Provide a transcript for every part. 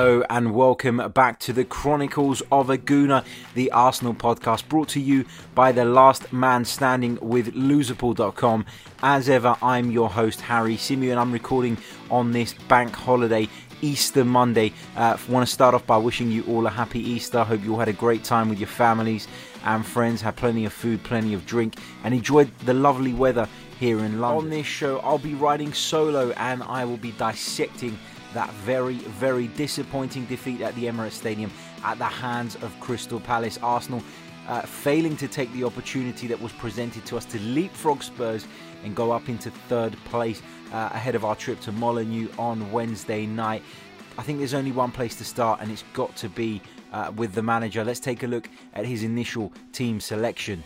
Hello and welcome back to the Chronicles of a Gooner, the Arsenal podcast brought to you by the last man standing with loserpool.com. As ever, I'm your host, Harry Symeou, and I'm recording on this bank holiday Easter Monday. Uh, I want to start off by wishing you all a happy Easter. Hope you all had a great time with your families and friends, had plenty of food, plenty of drink, and enjoyed the lovely weather here in London. On this show, I'll be riding solo and I will be dissecting that very, very disappointing defeat at the Emirates Stadium at the hands of Crystal Palace. Arsenal uh, failing to take the opportunity that was presented to us to leapfrog Spurs and go up into third place uh, ahead of our trip to Molineux on Wednesday night. I think there's only one place to start, and it's got to be uh, with the manager. Let's take a look at his initial team selection.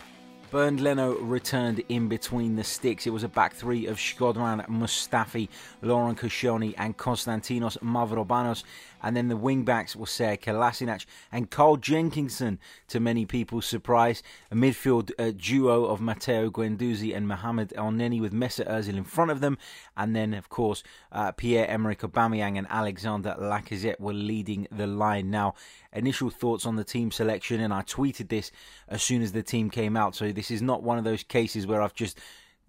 Bernd Leno returned in between the sticks. It was a back three of Shkodran Mustafi, Laurent Koscielny and Konstantinos Mavropanos. And then the wing-backs were Sead Kolasinac and Carl Jenkinson, to many people's surprise. A midfield uh, duo of Matteo Guendouzi and Mohamed Elneny with Mesut Ozil in front of them. And then, of course, uh, Pierre-Emerick Aubameyang and Alexander Lacazette were leading the line. Now, initial thoughts on the team selection, and I tweeted this as soon as the team came out. So this is not one of those cases where I've just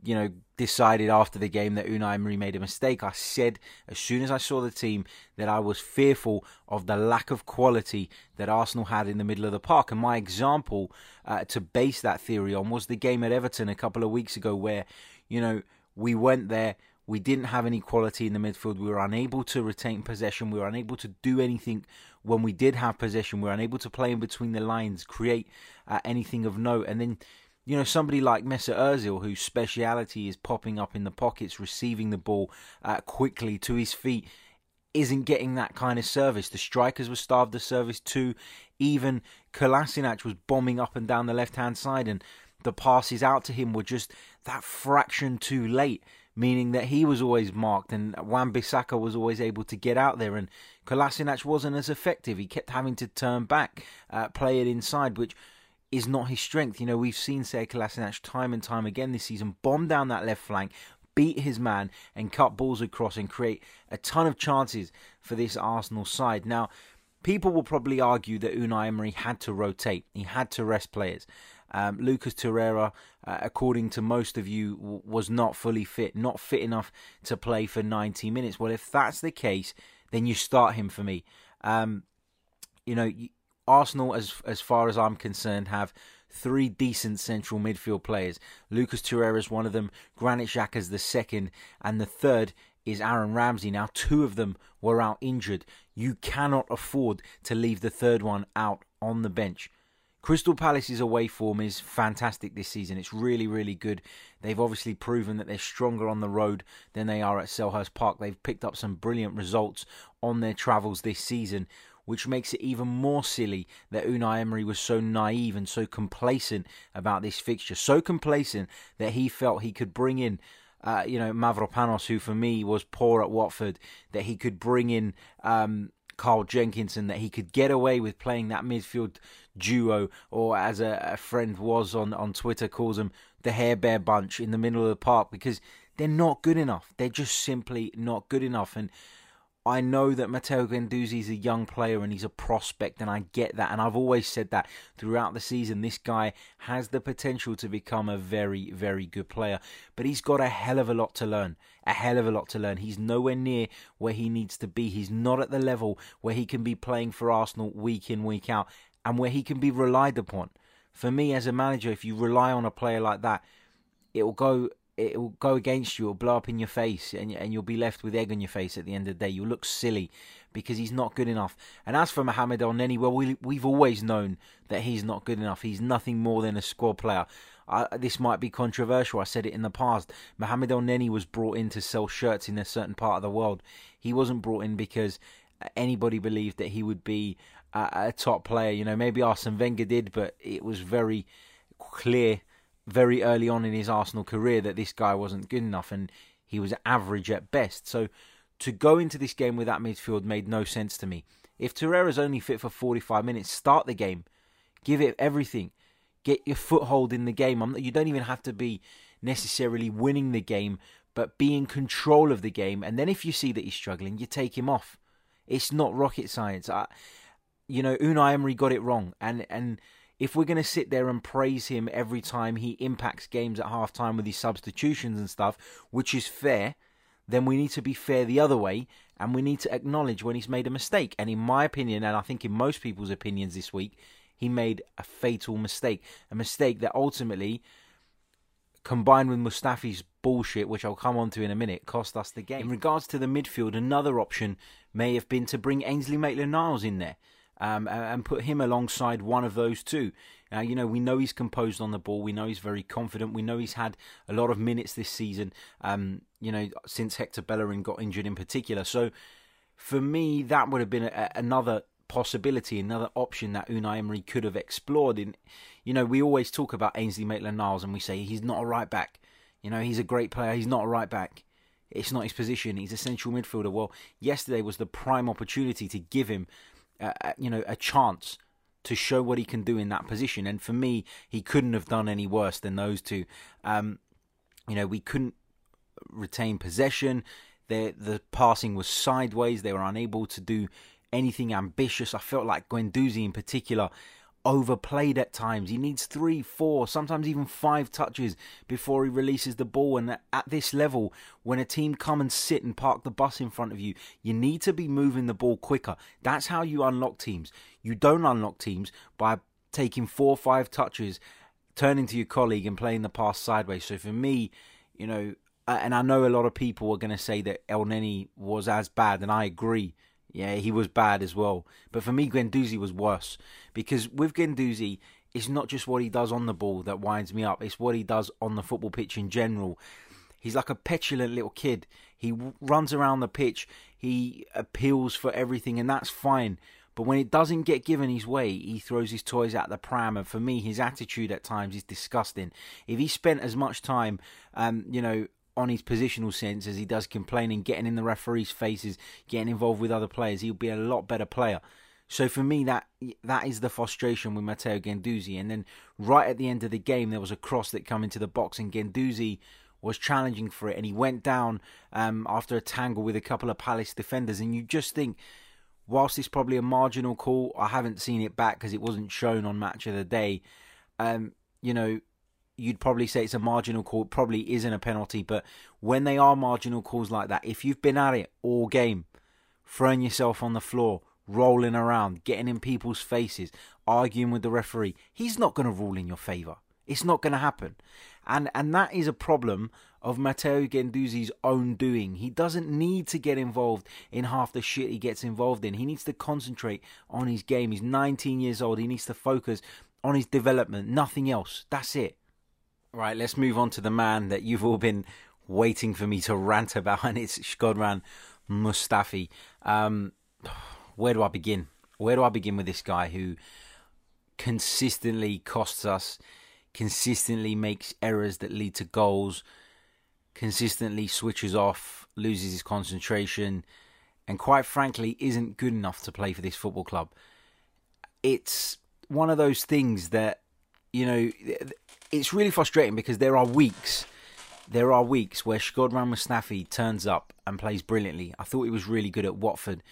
you know, decided after the game that Unai Emery made a mistake. I said as soon as I saw the team that I was fearful of the lack of quality that Arsenal had in the middle of the park. And my example uh, to base that theory on was the game at Everton a couple of weeks ago, where, you know, we went there. We didn't have any quality in the midfield. We were unable to retain possession. We were unable to do anything when we did have possession. We were unable to play in between the lines, create uh, anything of note. And then you know, somebody like Mesut Ozil, whose speciality is popping up in the pockets, receiving the ball uh, quickly to his feet, isn't getting that kind of service. The strikers were starved of service too. Even Kolasinac was bombing up and down the left hand side, and the passes out to him were just that fraction too late, meaning that he was always marked, and Wan-Bissaka was always able to get out there, and Kolasinac wasn't as effective. He kept having to turn back, uh, play it inside, which is not his strength. You know, we've seen Sead Kolasinac time and time again this season bomb down that left flank, beat his man, and cut balls across and create a ton of chances for this Arsenal side. Now, people will probably argue that Unai Emery had to rotate, he had to rest players. Um, Lucas Torreira, uh, according to most of you, w- was not fully fit, not fit enough to play for 90 minutes. Well, if that's the case, then you start him for me. Um, you know, Arsenal, as as far as I'm concerned, have three decent central midfield players. Lucas Torreira is one of them, Granit Xhaka is the second, and the third is Aaron Ramsey. Now, two of them were out injured. You cannot afford to leave the third one out on the bench. Crystal Palace's away form is fantastic this season. It's really, really good. They've obviously proven that they're stronger on the road than they are at Selhurst Park. They've picked up some brilliant results on their travels this season which makes it even more silly that Unai Emery was so naive and so complacent about this fixture. So complacent that he felt he could bring in, uh, you know, Mavropanos, who for me was poor at Watford, that he could bring in um, Carl Jenkinson, that he could get away with playing that midfield duo, or as a, a friend was on, on Twitter calls them, the Hair Bear Bunch in the middle of the park, because they're not good enough. They're just simply not good enough. And I know that Matteo Guendouzi is a young player and he's a prospect, and I get that. And I've always said that throughout the season. This guy has the potential to become a very, very good player, but he's got a hell of a lot to learn. A hell of a lot to learn. He's nowhere near where he needs to be. He's not at the level where he can be playing for Arsenal week in, week out, and where he can be relied upon. For me, as a manager, if you rely on a player like that, it will go it will go against you, it'll blow up in your face, and, and you'll be left with egg on your face at the end of the day. You'll look silly because he's not good enough. And as for Mohamed Elneny, well, we, we've always known that he's not good enough. He's nothing more than a squad player. Uh, this might be controversial. I said it in the past. Mohamed Elneny was brought in to sell shirts in a certain part of the world. He wasn't brought in because anybody believed that he would be a, a top player. You know, maybe Arsene Wenger did, but it was very clear very early on in his Arsenal career that this guy wasn't good enough and he was average at best. So to go into this game with that midfield made no sense to me. If Torreira's only fit for 45 minutes, start the game, give it everything, get your foothold in the game. you don't even have to be necessarily winning the game, but be in control of the game. And then if you see that he's struggling, you take him off. It's not rocket science. I, you know, Unai Emery got it wrong, and and if we're going to sit there and praise him every time he impacts games at halftime with his substitutions and stuff, which is fair, then we need to be fair the other way and we need to acknowledge when he's made a mistake. And in my opinion, and I think in most people's opinions this week, he made a fatal mistake. A mistake that ultimately, combined with Mustafi's bullshit, which I'll come on to in a minute, cost us the game. In regards to the midfield, another option may have been to bring Ainsley Maitland Niles in there um, and put him alongside one of those two. Now, you know, we know he's composed on the ball. We know he's very confident. We know he's had a lot of minutes this season, um, you know, since Hector Bellerin got injured in particular. So, for me, that would have been a, another possibility, another option that Unai Emery could have explored. In, you know, we always talk about Ainsley Maitland-Niles and we say he's not a right back. You know, he's a great player. He's not a right back. It's not his position. He's a central midfielder. Well, yesterday was the prime opportunity to give him uh, you know, a chance to show what he can do in that position. And for me, he couldn't have done any worse than those two. Um, you know, we couldn't retain possession. The the passing was sideways. They were unable to do anything ambitious. I felt like Guendouzi in particular overplayed at times. He needs three, four, sometimes even five touches before he releases the ball. And at this level, when a team come and sit and park the bus in front of you, you need to be moving the ball quicker. That's how you unlock teams. You don't unlock teams by taking four or five touches, turning to your colleague and playing the pass sideways. So for me, you know, and I know a lot of people are going to say that El Elneny was as bad, and I agree. Yeah, he was bad as well. But for me, Guendouzi was worse because with Guendouzi, it's not just what he does on the ball that winds me up. It's what he does on the football pitch in general. He's like a petulant little kid. He runs around the pitch. He appeals for everything, and that's fine. But when it doesn't get given his way, he throws his toys out the pram. And for me, his attitude at times is disgusting. If he spent as much time, um, you know, on his positional sense as he does complaining, getting in the referees' faces, getting involved with other players, he'll be a lot better player. So for me, that that is the frustration with Matteo Guendouzi. And then right at the end of the game, there was a cross that come into the box, and Guendouzi was challenging for it, and he went down um, after a tangle with a couple of Palace defenders. And you just think, whilst it's probably a marginal call, I haven't seen it back because it wasn't shown on Match of the Day. Um, you know, you'd probably say it's a marginal call. It probably isn't a penalty, but when they are marginal calls like that, if you've been at it all game, throwing yourself on the floor, rolling around, getting in people's faces, arguing with the referee, he's not going to rule in your favour. It's not going to happen. And and that is a problem of Matteo Guendouzi's own doing. He doesn't need to get involved in half the shit he gets involved in. He needs to concentrate on his game. He's 19 years old. He needs to focus on his development, nothing else. That's it. Right, let's move on to the man that you've all been waiting for me to rant about, and it's Shkodran Mustafi. Um, where do I begin? Where do I begin with this guy who consistently costs us, consistently makes errors that lead to goals, consistently switches off, loses his concentration, and quite frankly isn't good enough to play for this football club? It's one of those things that, you know, it's really frustrating because there are weeks, there are weeks where Shkodran Mustafi turns up and plays brilliantly. I thought he was really good at Watford.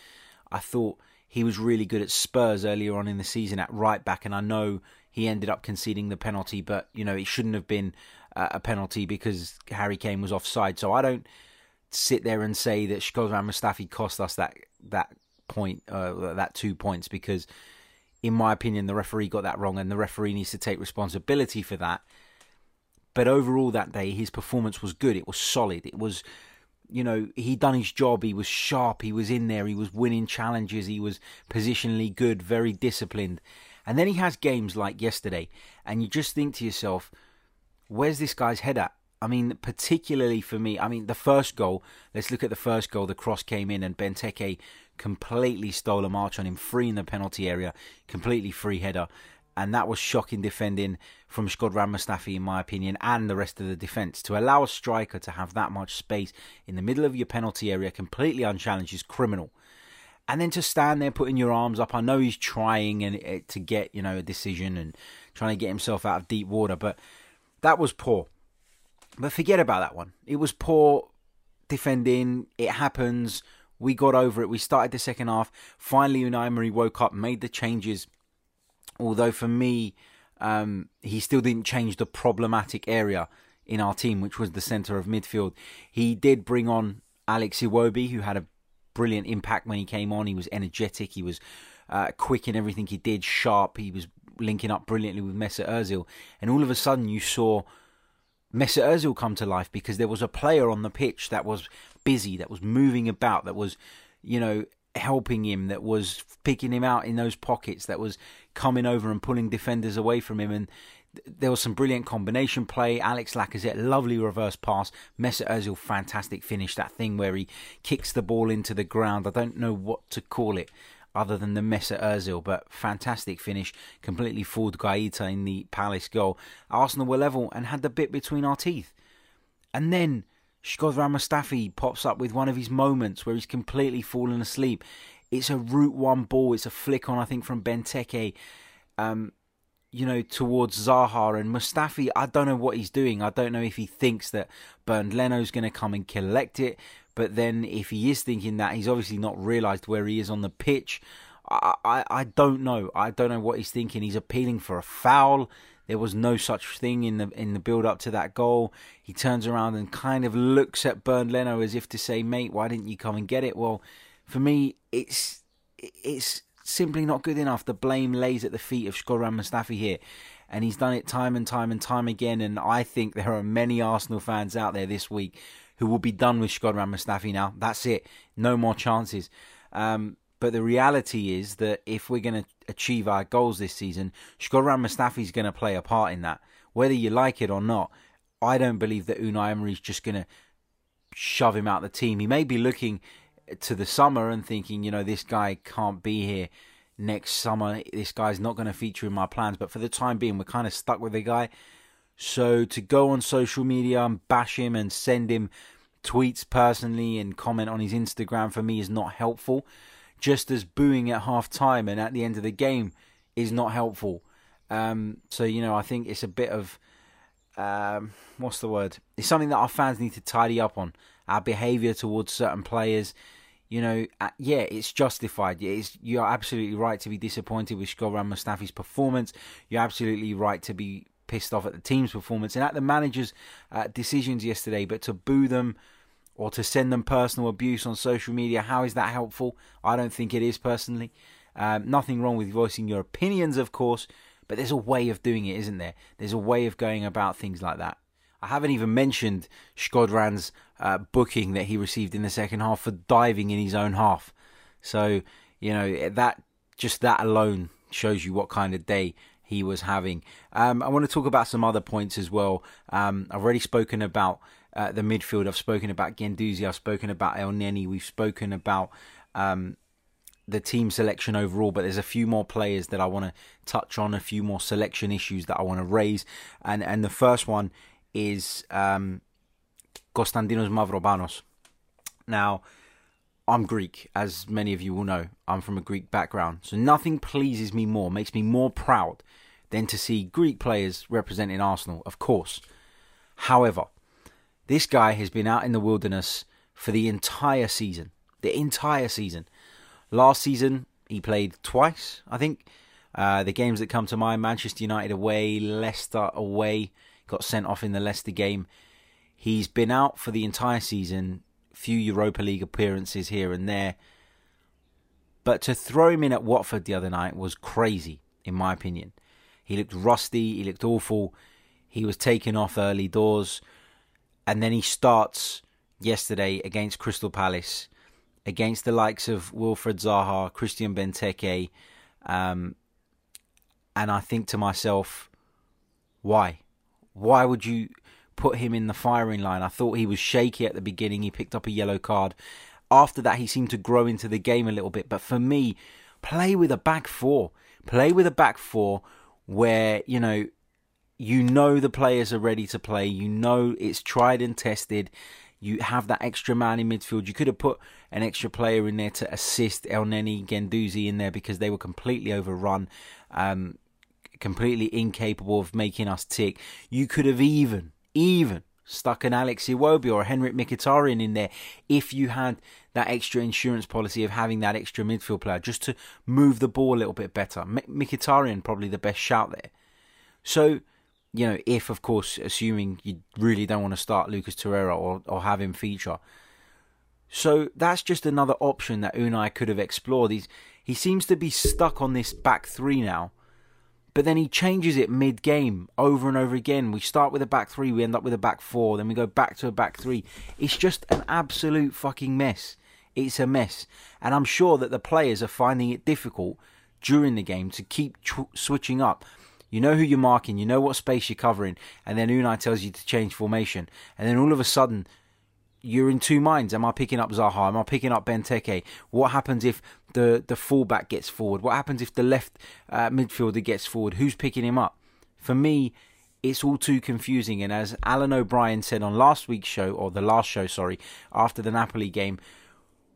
I thought he was really good at Spurs earlier on in the season at right back, and I know he ended up conceding the penalty, but you know it shouldn't have been a penalty because Harry Kane was offside. So I don't sit there and say that Shkodran Mustafi cost us that that point, uh, that two points, because in my opinion, the referee got that wrong, and the referee needs to take responsibility for that. But overall, that day, his performance was good. It was solid. It was, you know, he done his job. He was sharp. He was in there. He was winning challenges. He was positionally good, very disciplined. And then he has games like yesterday, and you just think to yourself, where's this guy's head at? I mean, particularly for me, I mean, the first goal, let's look at the first goal. The cross came in, and Benteke completely stole a march on him, free in the penalty area, completely free header. And that was shocking defending from Shkodran Mustafi, in my opinion, and the rest of the defence. To allow a striker to have that much space in the middle of your penalty area, completely unchallenged, is criminal. And then to stand there putting your arms up, I know he's trying and eh, to get you know a decision and trying to get himself out of deep water, but that was poor. But forget about that one. It was poor defending. It happens we got over it. We started the second half. Finally, Unai Emery woke up, made the changes. Although for me, um, he still didn't change the problematic area in our team, which was the centre of midfield. He did bring on Alex Iwobi, who had a brilliant impact when he came on. He was energetic. He was uh, quick in everything he did, sharp. He was linking up brilliantly with Mesut Ozil, and all of a sudden you saw Mesut Ozil come to life because there was a player on the pitch that was busy, that was moving about, that was, you know, helping him, that was picking him out in those pockets, that was coming over and pulling defenders away from him, and there was some brilliant combination play. Alex Lacazette, lovely reverse pass. Mesut Ozil, fantastic finish. That thing where he kicks the ball into the ground. I don't know what to call it other than the Mesut Ozil, but fantastic finish. Completely fooled Guaita in the Palace goal. Arsenal were level and had the bit between our teeth. And then Shkodran Mustafi pops up with one of his moments where he's completely fallen asleep. It's a route one ball. It's a flick on, I think, from Benteke. Um, you know, towards Zaha and Mustafi. I don't know what he's doing. I don't know if he thinks that Bernd Leno's going to come and collect it. But then, if he is thinking that, he's obviously not realised where he is on the pitch. I, I, I don't know. I don't know what he's thinking. He's appealing for a foul. There was no such thing in the in the build up to that goal. He turns around and kind of looks at Bernd Leno as if to say, "Mate, why didn't you come and get it?" Well, for me, it's it's simply not good enough. The blame lays at the feet of Shkodran Mustafi here, and he's done it time and time and time again. And I think there are many Arsenal fans out there this week who will be done with Shkodran Mustafi now. That's it. No more chances. Um, but the reality is that if we're going to achieve our goals this season, Shkodran Mustafi is going to play a part in that. Whether you like it or not, I don't believe that Unai Emery is just going to shove him out the team. He may be looking to the summer and thinking, you know, this guy can't be here next summer. This guy's not going to feature in my plans. But for the time being, we're kind of stuck with the guy. So to go on social media and bash him and send him tweets personally and comment on his Instagram for me is not helpful. Just as booing at half time and at the end of the game is not helpful. Um, so, you know, I think it's a bit of. Um, what's the word? It's something that our fans need to tidy up on. Our behaviour towards certain players. You know, uh, yeah, it's justified. It's, you're absolutely right to be disappointed with Shkodran Mustafi's performance. You're absolutely right to be pissed off at the team's performance and at the manager's uh, decisions yesterday, but to boo them or to send them personal abuse on social media, how is that helpful? I don't think it is personally. Um, nothing wrong with voicing your opinions, of course, but there's a way of doing it, isn't there? There's a way of going about things like that. I haven't even mentioned Shkodran's uh, booking that he received in the second half for diving in his own half. So, you know, that just that alone shows you what kind of day he was having. Um, I want to talk about some other points as well. Um, I've already spoken about uh, the midfield. I've spoken about Guendouzi. I've spoken about Elneny. We've spoken about um, the team selection overall, but there's a few more players that I want to touch on, a few more selection issues that I want to raise. And and the first one is um, Mavropanos. Now, I'm Greek, as many of you will know. I'm from a Greek background. So nothing pleases me more, makes me more proud than to see Greek players representing Arsenal, of course. However, this guy has been out in the wilderness for the entire season. The entire season. Last season, he played twice, I think. Uh, the games that come to mind Manchester United away, Leicester away, got sent off in the Leicester game. He's been out for the entire season, few Europa League appearances here and there. But to throw him in at Watford the other night was crazy, in my opinion. He looked rusty, he looked awful. He was taken off early doors. And then he starts yesterday against Crystal Palace, against the likes of Wilfried Zaha, Christian Benteke. Um, and I think to myself, why? Why would you put him in the firing line? I thought he was shaky at the beginning. He picked up a yellow card. After that, he seemed to grow into the game a little bit. But for me, play with a back four. Play with a back four where, you know, you know the players are ready to play. You know it's tried and tested. You have that extra man in midfield. You could have put an extra player in there to assist Elneny Guendouzi in there because they were completely overrun. Um, completely incapable of making us tick. You could have even, even stuck an Alex Iwobi or a Henrikh Mkhitaryan in there if you had that extra insurance policy of having that extra midfield player just to move the ball a little bit better. Mkhitaryan probably the best shout there. So, you know, if of course, assuming you really don't want to start Lucas Torreira or, or have him feature. So that's just another option that Unai could have explored. He's, he seems to be stuck on this back three now but then he changes it mid game over and over again. We start with a back three, we end up with a back four, then we go back to a back three. It's just an absolute fucking mess. It's a mess. And I'm sure that the players are finding it difficult during the game to keep tr- switching up. You know who you're marking, you know what space you're covering, and then Unai tells you to change formation. And then all of a sudden, you're in two minds. Am I picking up Zaha? Am I picking up Benteke? What happens if the, the fullback gets forward? What happens if the left uh, midfielder gets forward? Who's picking him up? For me, it's all too confusing. And as Alan O'Brien said on last week's show, or the last show, sorry, after the Napoli game,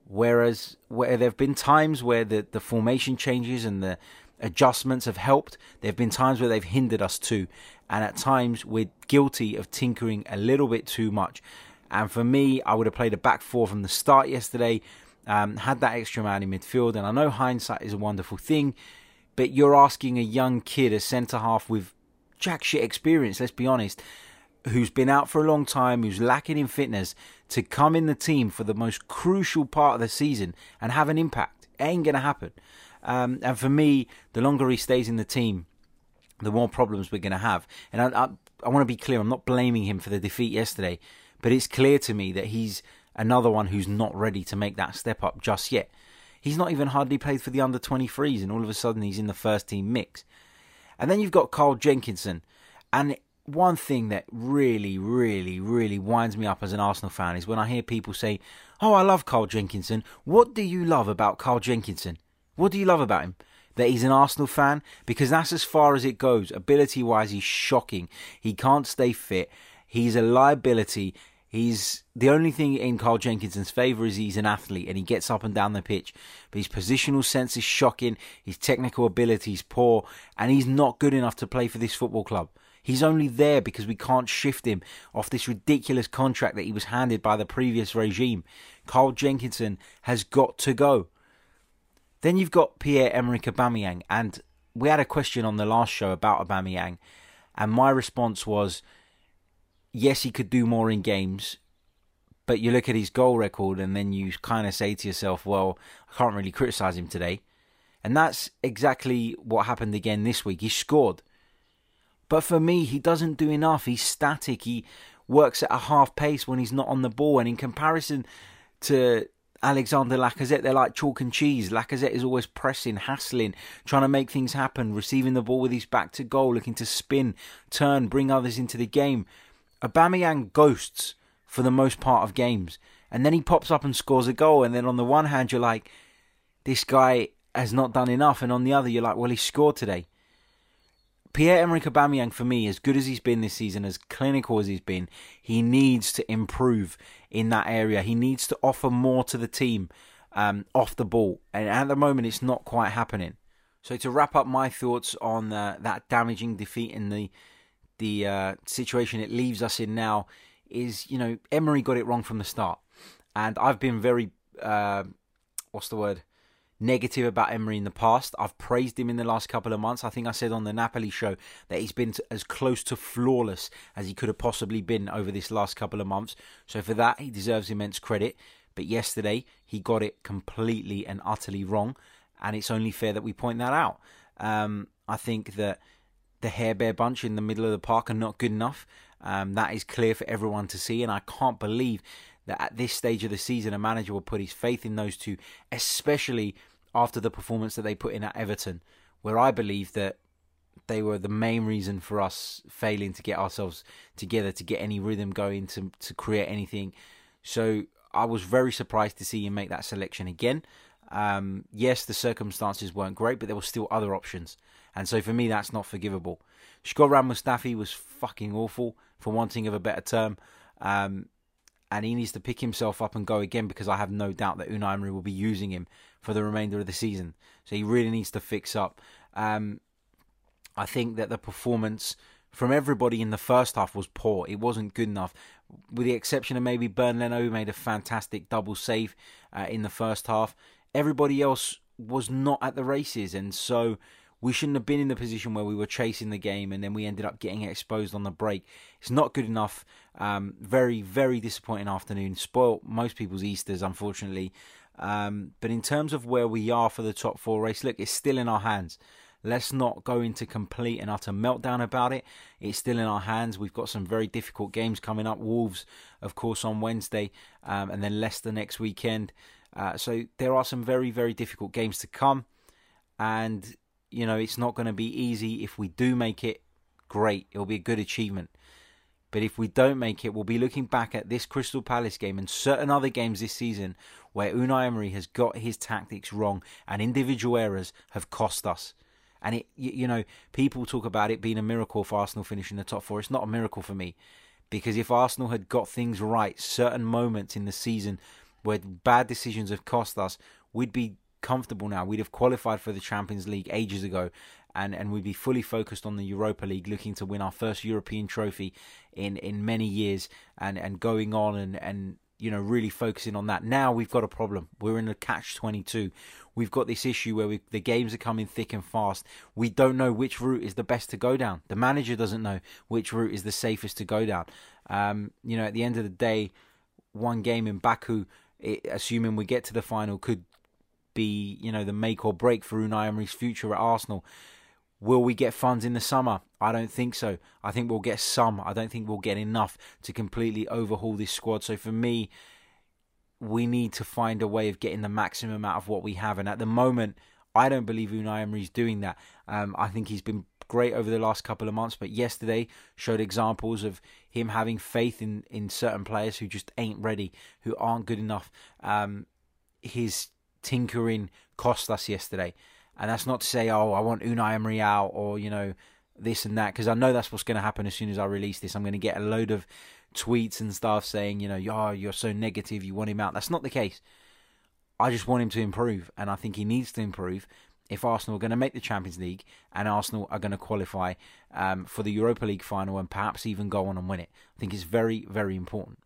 whereas where there have been times where the, the formation changes and the adjustments have helped, there have been times where they've hindered us too. And at times we're guilty of tinkering a little bit too much. And for me, I would have played a back four from the start yesterday, um, had that extra man in midfield. And I know hindsight is a wonderful thing, but you're asking a young kid, a centre half with jack shit experience, let's be honest, who's been out for a long time, who's lacking in fitness, to come in the team for the most crucial part of the season and have an impact. It ain't going to happen. Um, and for me, the longer he stays in the team, the more problems we're going to have. And I, I, I want to be clear, I'm not blaming him for the defeat yesterday. But it's clear to me that he's another one who's not ready to make that step up just yet. He's not even hardly played for the under 23s, and all of a sudden he's in the first team mix. And then you've got Carl Jenkinson. And one thing that really, really, really winds me up as an Arsenal fan is when I hear people say, Oh, I love Carl Jenkinson. What do you love about Carl Jenkinson? What do you love about him? That he's an Arsenal fan? Because that's as far as it goes. Ability wise, he's shocking. He can't stay fit. He's a liability. He's the only thing in Carl Jenkinson's favour is he's an athlete and he gets up and down the pitch. But his positional sense is shocking, his technical ability is poor, and he's not good enough to play for this football club. He's only there because we can't shift him off this ridiculous contract that he was handed by the previous regime. Carl Jenkinson has got to go. Then you've got Pierre Emerick Aubameyang, and we had a question on the last show about Aubameyang, and my response was yes, he could do more in games, but you look at his goal record and then you kind of say to yourself, well, I can't really criticise him today. And that's exactly what happened again this week. He scored. But for me, he doesn't do enough. He's static. He works at a half pace when he's not on the ball. And in comparison to Alexander Lacazette, they're like chalk and cheese. Lacazette is always pressing, hassling, trying to make things happen, receiving the ball with his back to goal, looking to spin, turn, bring others into the game. Aubameyang ghosts for the most part of games, and then he pops up and scores a goal. And then on the one hand, you're like, this guy has not done enough, and on the other, you're like, well, he scored today. Pierre Emerick Aubameyang, for me, as good as he's been this season, as clinical as he's been, he needs to improve in that area. He needs to offer more to the team um, off the ball, and at the moment, it's not quite happening. So to wrap up my thoughts on uh, that damaging defeat in the the uh, situation it leaves us in now is, you know, Emery got it wrong from the start. And I've been very, uh, what's the word, negative about Emery in the past. I've praised him in the last couple of months. I think I said on the Napoli show that he's been as close to flawless as he could have possibly been over this last couple of months. So for that, he deserves immense credit. But yesterday, he got it completely and utterly wrong. And it's only fair that we point that out. Um, I think that the Hair Bear bunch in the middle of the park are not good enough. Um, that is clear for everyone to see, and I can't believe that at this stage of the season, a manager will put his faith in those two, especially after the performance that they put in at Everton, where I believe that they were the main reason for us failing to get ourselves together, to get any rhythm going, to to create anything. So I was very surprised to see him make that selection again. Um, yes, the circumstances weren't great, but there were still other options. And so for me, that's not forgivable. Shkodran Mustafi was fucking awful, for wanting of a better term. Um, and he needs to pick himself up and go again because I have no doubt that Unai Emery will be using him for the remainder of the season. So he really needs to fix up. Um, I think that the performance from everybody in the first half was poor. It wasn't good enough, with the exception of maybe Bernd Leno, who made a fantastic double save uh, in the first half. Everybody else was not at the races, and so we shouldn't have been in the position where we were chasing the game and then we ended up getting exposed on the break. It's not good enough. Um, very, very disappointing afternoon. Spoilt most people's Easters, unfortunately. Um, but in terms of where we are for the top four race, look, it's still in our hands. Let's not go into complete and utter meltdown about it. It's still in our hands. We've got some very difficult games coming up. Wolves, of course, on Wednesday, um, and then Leicester next weekend. Uh, so there are some very, very difficult games to come. And you know, it's not going to be easy. If we do make it, great. It'll be a good achievement. But if we don't make it, we'll be looking back at this Crystal Palace game and certain other games this season where Unai Emery has got his tactics wrong and individual errors have cost us. And it, you know, people talk about it being a miracle for Arsenal finishing the top four. It's not a miracle for me because if Arsenal had got things right, certain moments in the season where bad decisions have cost us, we'd be comfortable now. We'd have qualified for the Champions League ages ago, and, and we'd be fully focused on the Europa League, looking to win our first European trophy in, in many years, and, and going on and, and you know really focusing on that. Now we've got a problem. We're in a catch twenty two. We've got this issue where we, the games are coming thick and fast. We don't know which route is the best to go down. The manager doesn't know which route is the safest to go down. Um, you know, at the end of the day, one game in Baku, it, assuming we get to the final, could be, you know, the make or break for Unai Emery's future at Arsenal. Will we get funds in the summer? I don't think so. I think we'll get some. I don't think we'll get enough to completely overhaul this squad. So for me, we need to find a way of getting the maximum out of what we have. And at the moment, I don't believe Unai Emery's doing that. Um, I think he's been great over the last couple of months, but yesterday showed examples of him having faith in, in certain players who just ain't ready, who aren't good enough. Um, his tinkering cost us yesterday. And that's not to say, oh, I want Unai Emery out or, you know, this and that, because I know that's what's going to happen as soon as I release this. I'm going to get a load of tweets and stuff saying, you know, oh, you're so negative, you want him out. That's not the case. I just want him to improve, and I think he needs to improve if Arsenal are going to make the Champions League and Arsenal are going to qualify um, for the Europa League final and perhaps even go on and win it. I think it's very, very important.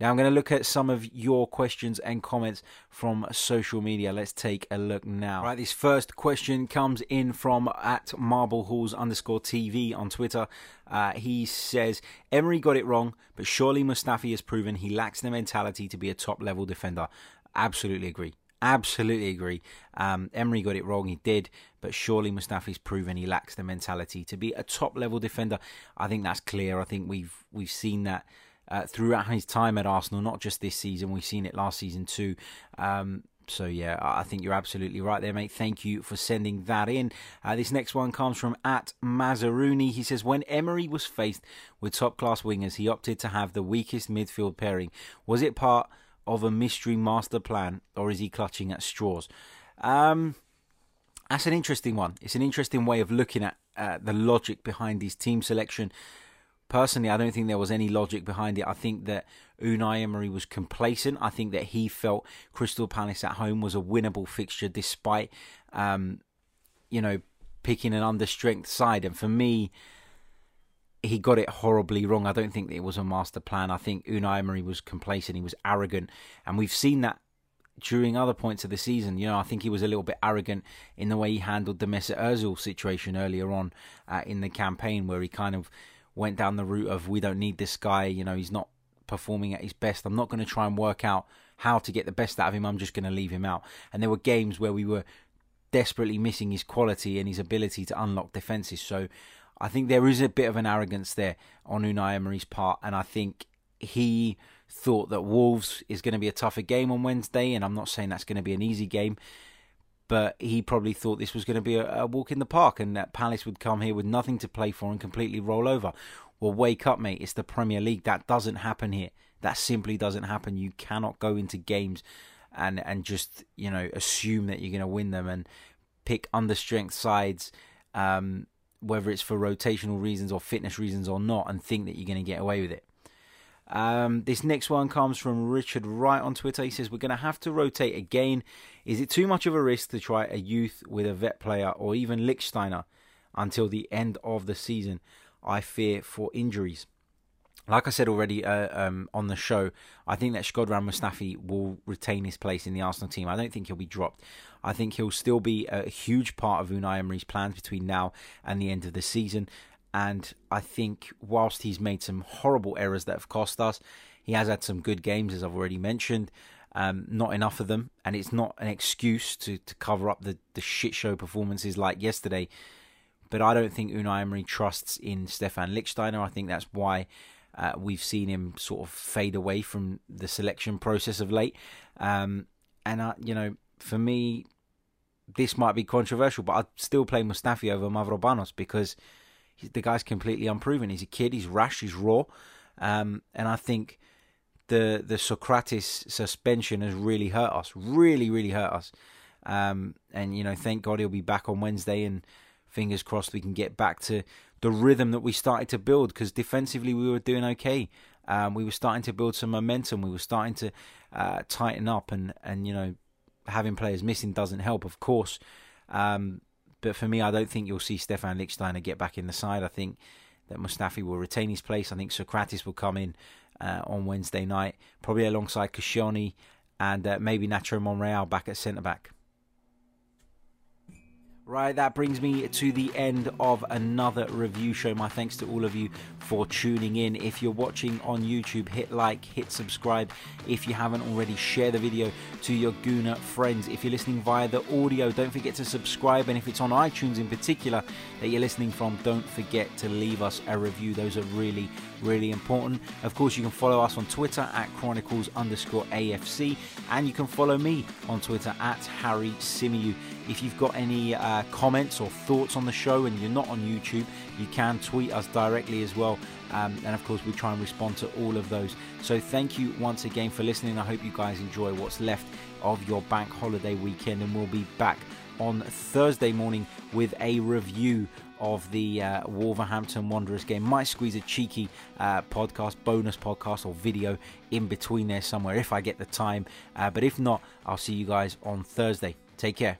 Now I'm going to look at some of your questions and comments from social media. Let's take a look now. Right, this first question comes in from at Marble Halls underscore TV on Twitter. Uh, he says Emery got it wrong, but surely Mustafi has proven he lacks the mentality to be a top level defender. Absolutely agree. Absolutely agree. Um, Emery got it wrong. He did, but surely Mustafi's proven he lacks the mentality to be a top level defender. I think that's clear. I think we've we've seen that uh, throughout his time at Arsenal, not just this season. We've seen it last season too. Um, so yeah, I think you're absolutely right there, mate. Thank you for sending that in. Uh, this next one comes from at Mazaruni. He says, when Emery was faced with top class wingers, he opted to have the weakest midfield pairing. Was it part of a mystery master plan, or is he clutching at straws? Um, that's an interesting one. It's an interesting way of looking at uh, the logic behind his team selection personally, I don't think there was any logic behind it. I think that Unai Emery was complacent. I think that he felt Crystal Palace at home was a winnable fixture, despite, um, you know, picking an understrength side. And for me, he got it horribly wrong. I don't think it was a master plan. I think Unai Emery was complacent. He was arrogant, and we've seen that during other points of the season. You know, I think he was a little bit arrogant in the way he handled the Mesut Ozil situation earlier on uh, in the campaign, where he kind of went down the route of we don't need this guy, you know, he's not performing at his best. I'm not going to try and work out how to get the best out of him. I'm just going to leave him out. And there were games where we were desperately missing his quality and his ability to unlock defenses. So I think there is a bit of an arrogance there on Unai Emery's part, and I think he thought that Wolves is going to be a tougher game on Wednesday, and I'm not saying that's going to be an easy game but he probably thought this was going to be a, a, walk in the park and that Palace would come here with nothing to play for and completely roll over. Well, wake up, mate. It's the Premier League. That doesn't happen here. That simply doesn't happen. You cannot go into games and, and just, you know, assume that you're going to win them and pick understrength sides, um, whether it's for rotational reasons or fitness reasons or not, and think that you're going to get away with it. Um, this next one comes from Richard Wright on Twitter. He says, We're going to have to rotate again. Is it too much of a risk to try a youth with a vet player or even Lichtsteiner until the end of the season? I fear for injuries. Like I said already uh, um, on the show, I think that Shkodran Mustafi will retain his place in the Arsenal team. I don't think he'll be dropped. I think he'll still be a huge part of Unai Emery's plans between now and the end of the season. And I think whilst he's made some horrible errors that have cost us, he has had some good games, as I've already mentioned. Um, not enough of them, and it's not an excuse to, to cover up the, the shit show performances like yesterday. But I don't think Unai Emery trusts in Stefan Lichtsteiner. I think that's why uh, we've seen him sort of fade away from the selection process of late. Um, and I, you know, for me, this might be controversial, but I'd still play Mustafi over Mavropanos because the guy's completely unproven. He's a kid. He's rash. He's raw. Um, and I think the the Sokratis suspension has really hurt us. Really, really hurt us. Um, and you know, thank God he'll be back on Wednesday, and fingers crossed we can get back to the rhythm that we started to build. Because defensively we were doing okay. Um, we were starting to build some momentum. We were starting to uh, tighten up, and and you know, having players missing doesn't help, of course. Um, but for me, I don't think you'll see Stefan Lichtsteiner get back in the side. I think that Mustafi will retain his place. I think Sokratis will come in uh, on Wednesday night, probably alongside Koscielny and uh, maybe Nacho Monreal back at centre back. Right, that brings me to the end of another review show. My thanks to all of you for tuning in. If you're watching on YouTube, hit like, hit subscribe. If you haven't already, share the video to your Gooner friends. If you're listening via the audio, don't forget to subscribe. And if it's on iTunes in particular that you're listening from, don't forget to leave us a review. Those are really, really important. Of course, you can follow us on Twitter at Chronicles underscore AFC, and you can follow me on Twitter at Harry Symeou. If you've got any uh, comments or thoughts on the show and you're not on YouTube, you can tweet us directly as well. Um, and of course, we try and respond to all of those. So thank you once again for listening. I hope you guys enjoy what's left of your bank holiday weekend, and we'll be back on Thursday morning with a review of the uh, Wolverhampton Wanderers game. Might squeeze a cheeky uh, podcast, bonus podcast, or video in between there somewhere if I get the time. Uh, but if not, I'll see you guys on Thursday. Take care.